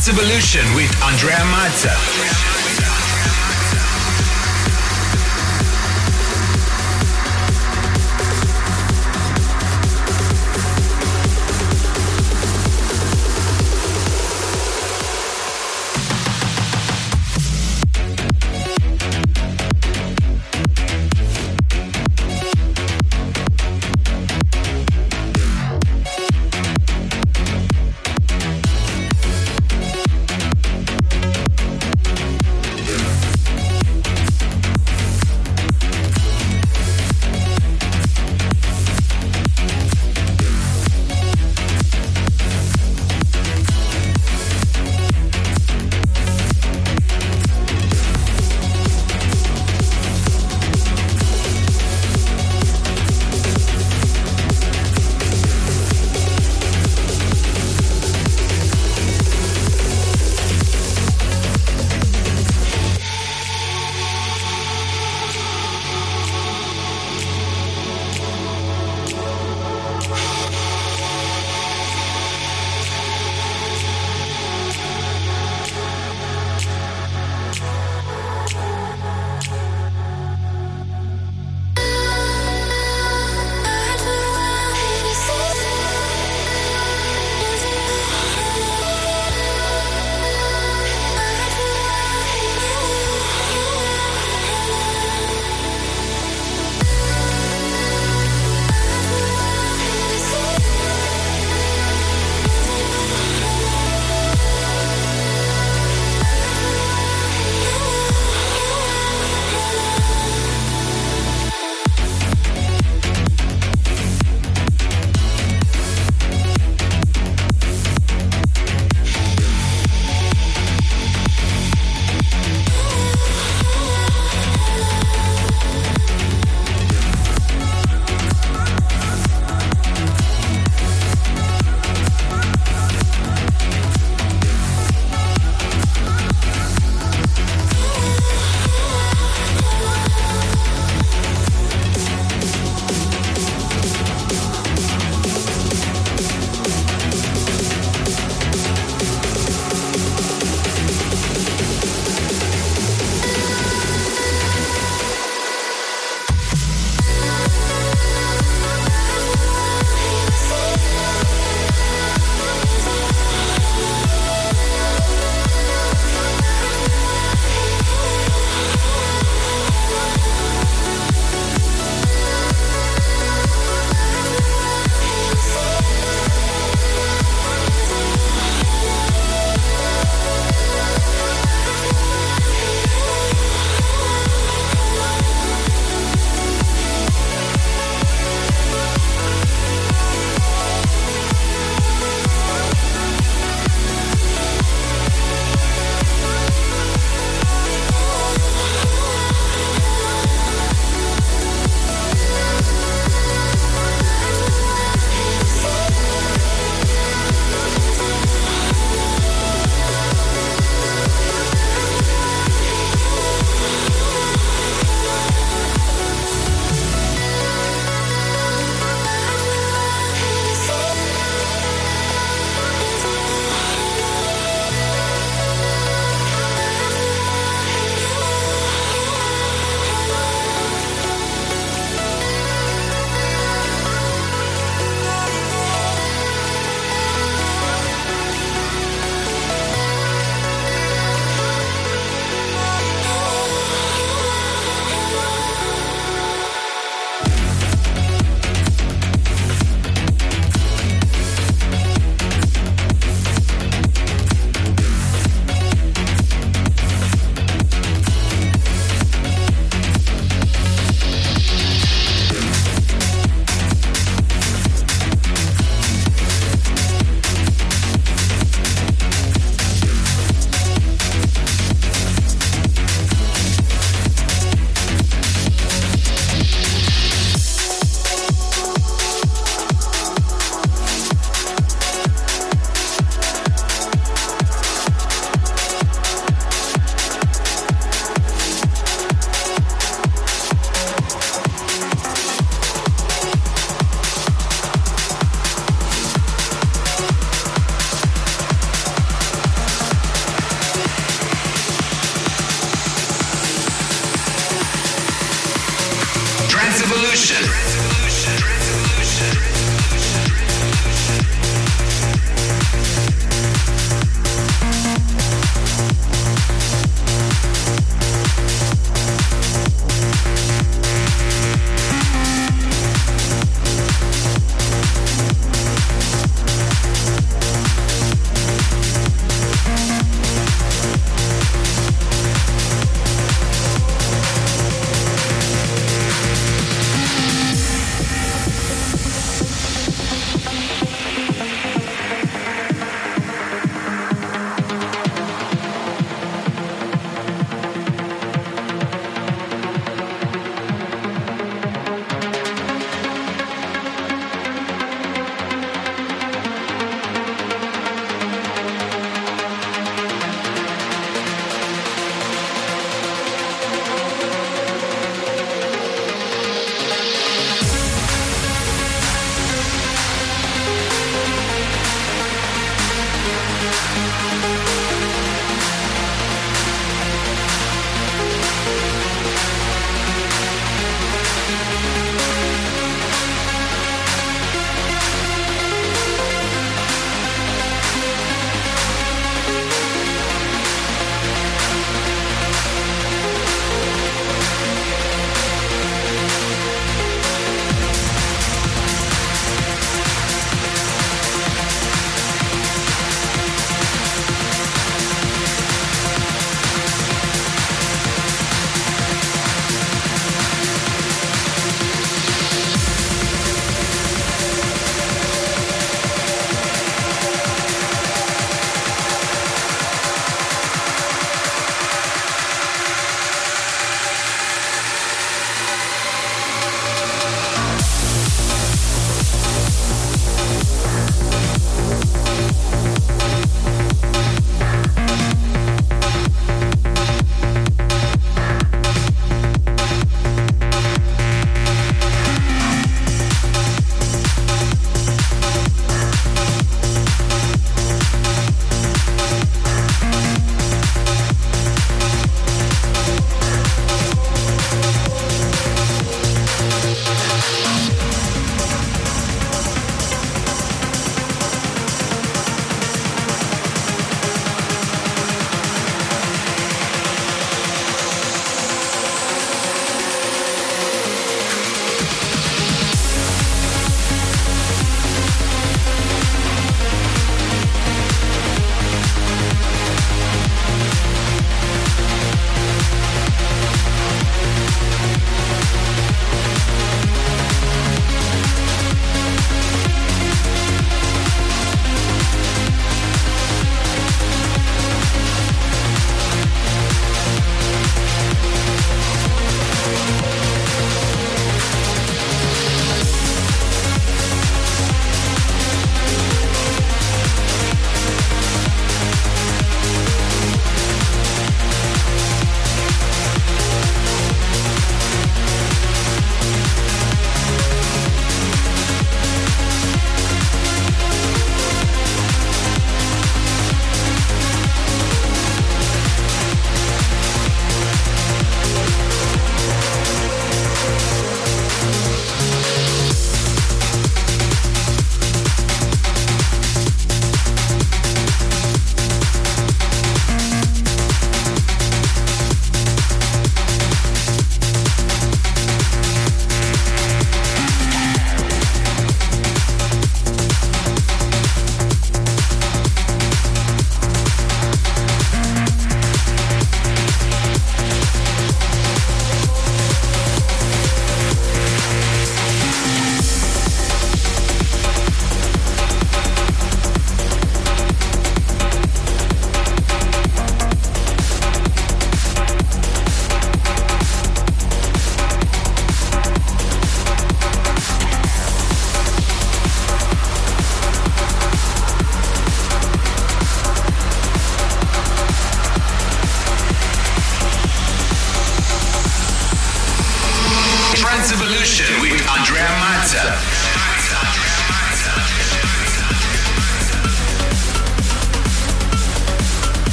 Trance Evolution with Andrea Mazza.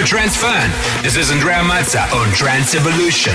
For Trance Fun. This is Andrea Mazza on Trance Evolution.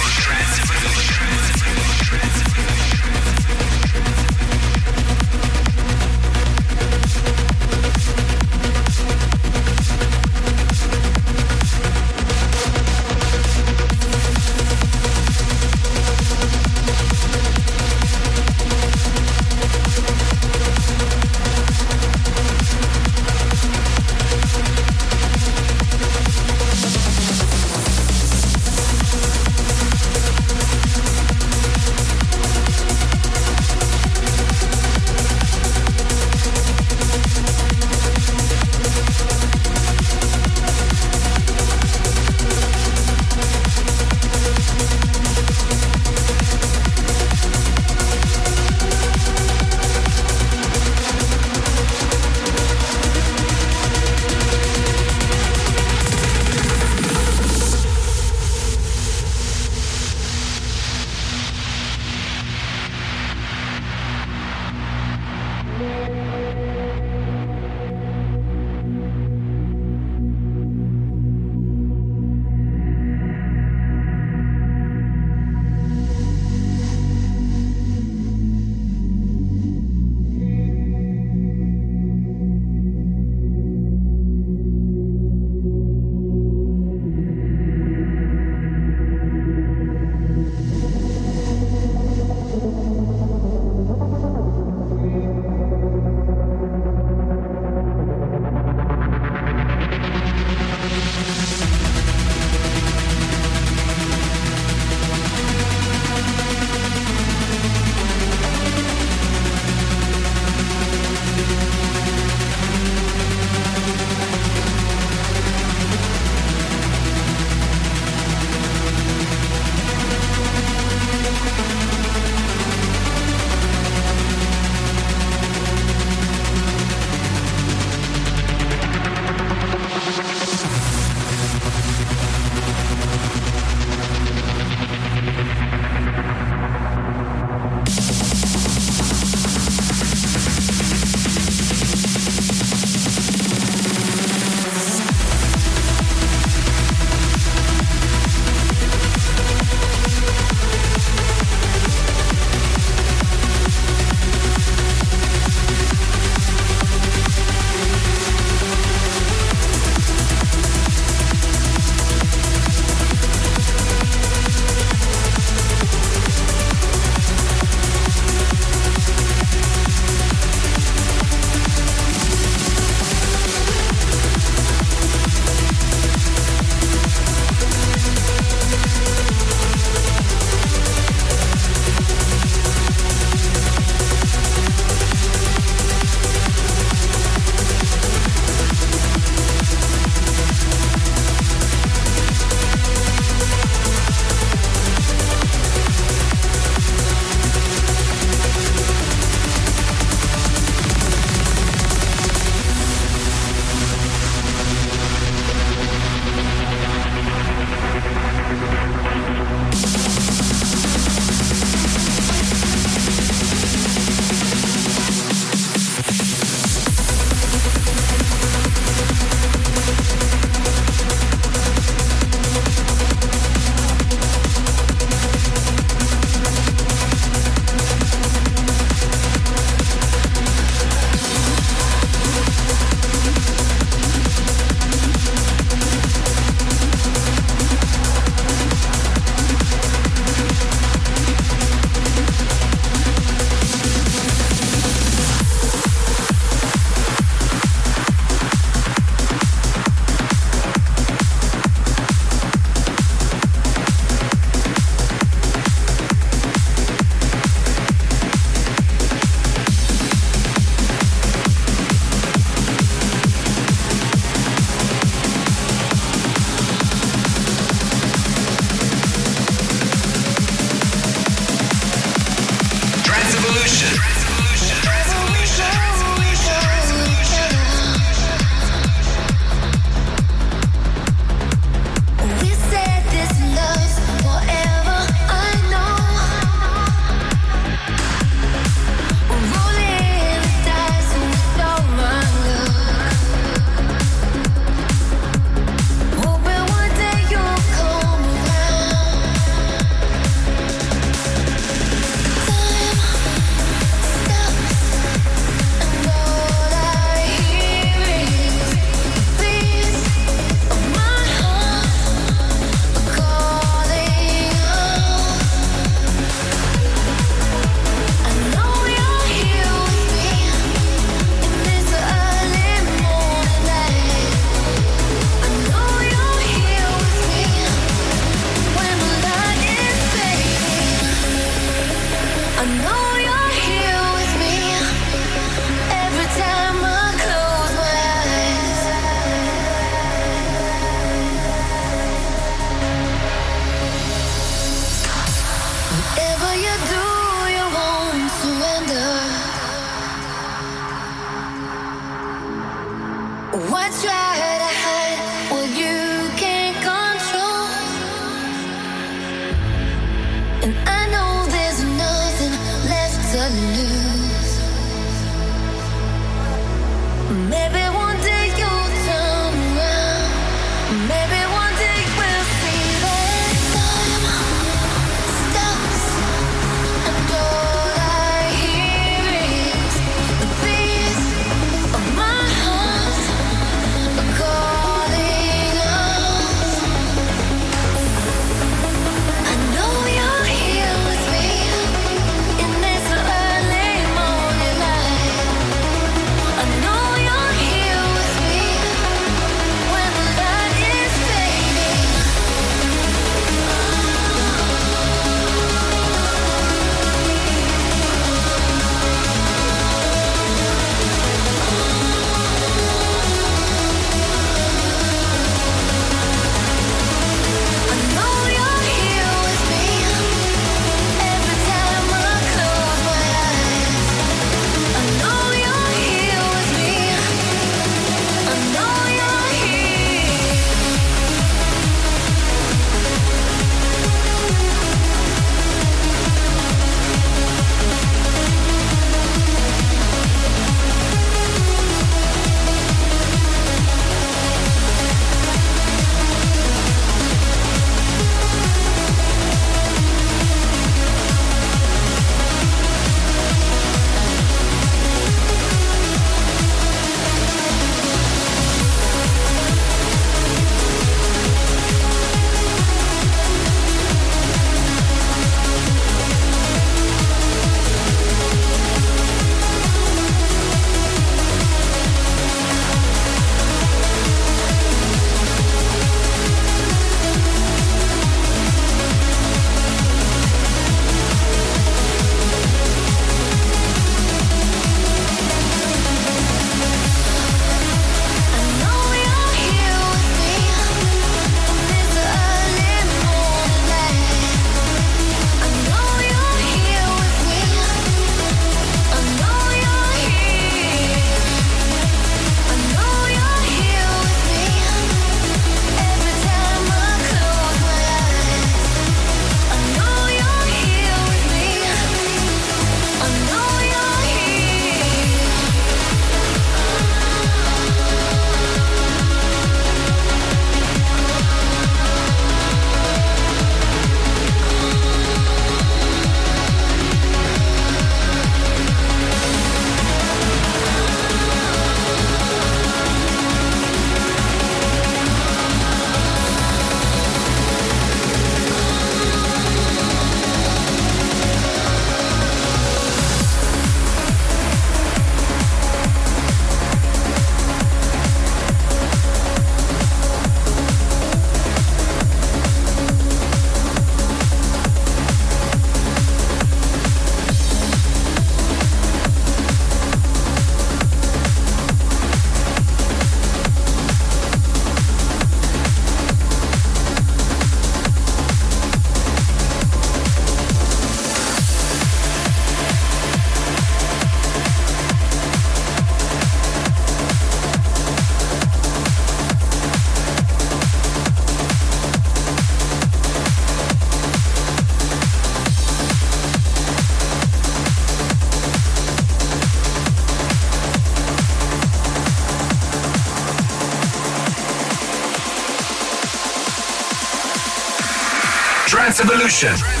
Evolution.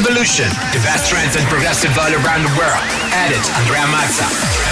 Evolution, the best trance and progressive all around the world. Edit Andrea Mazza.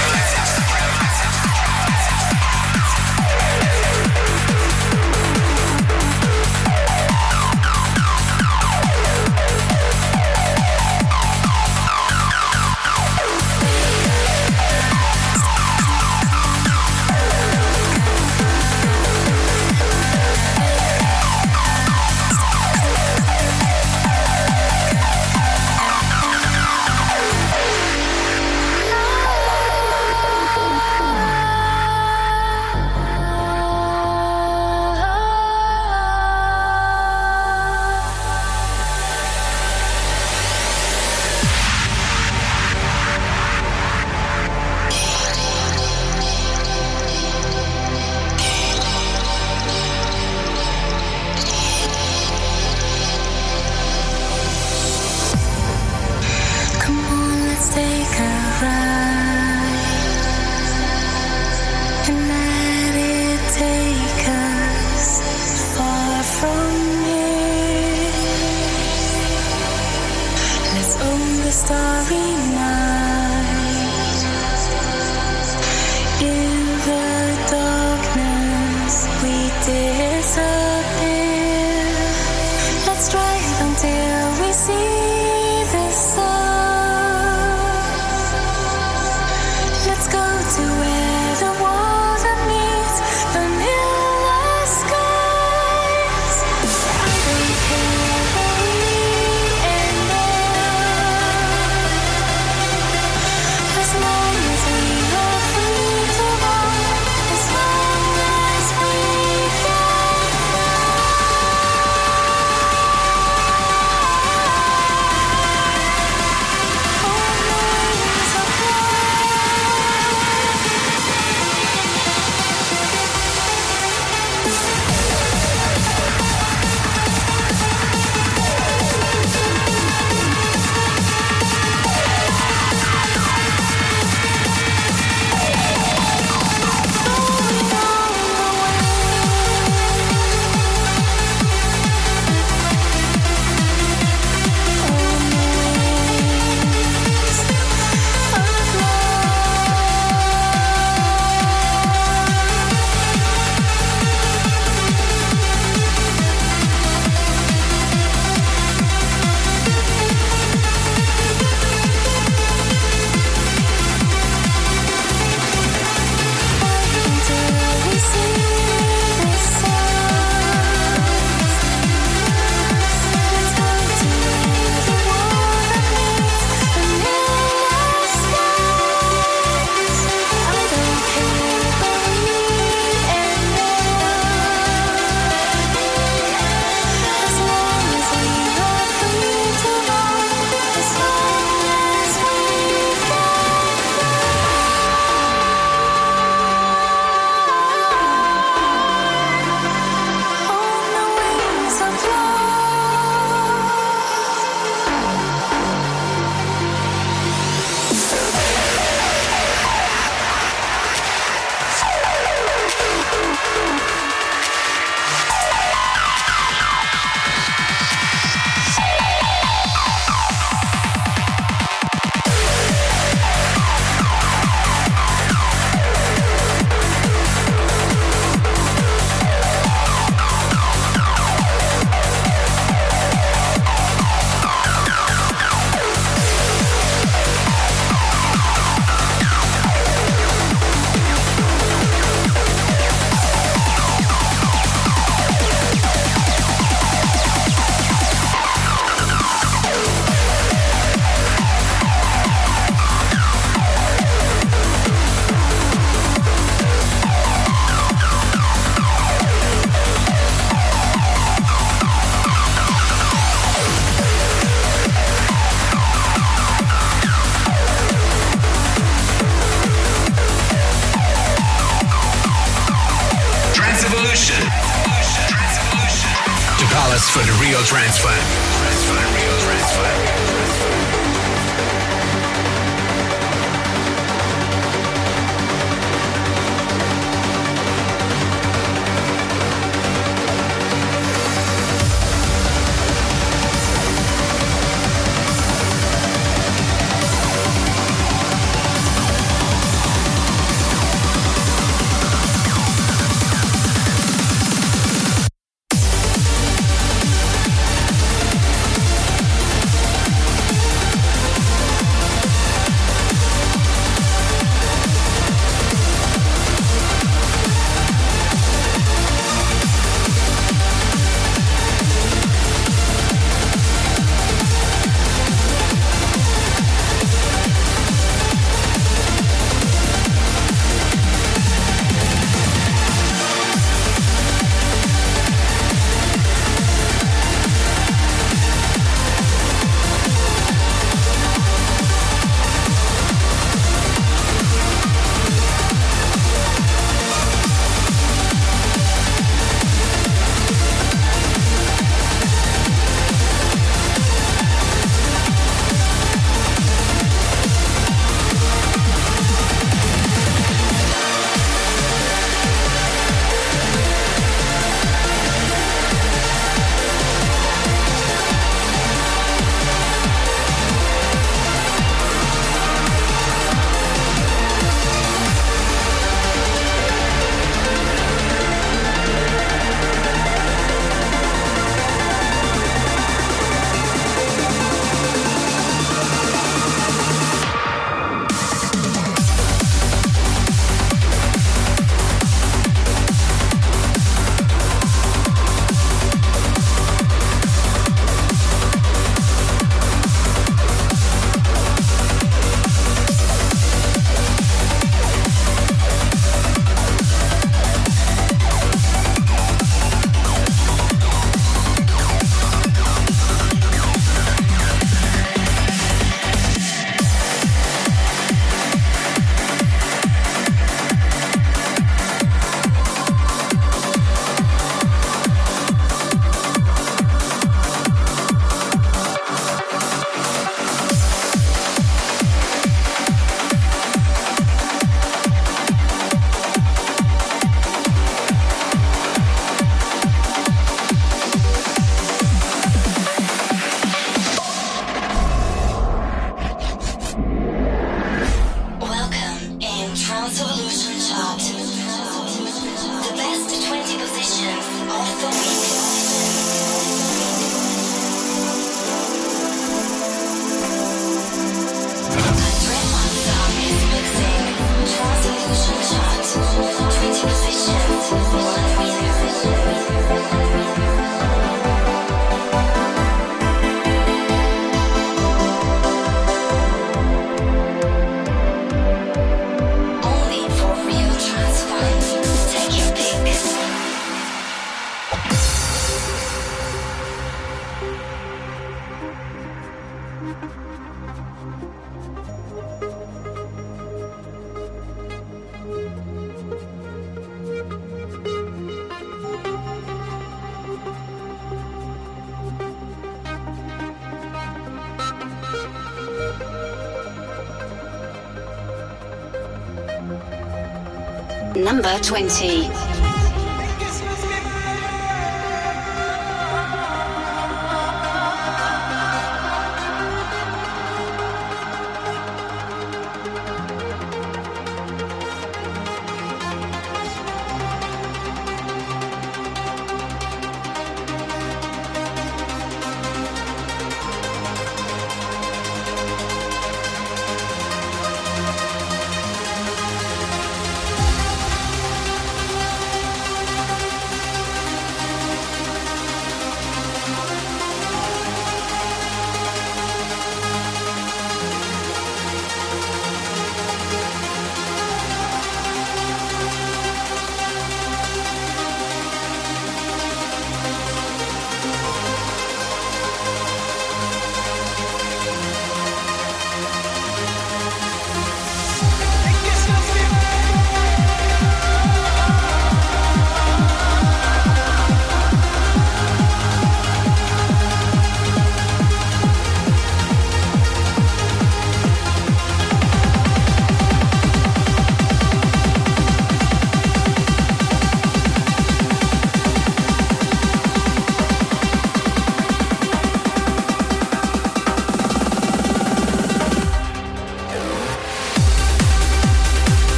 20.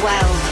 12.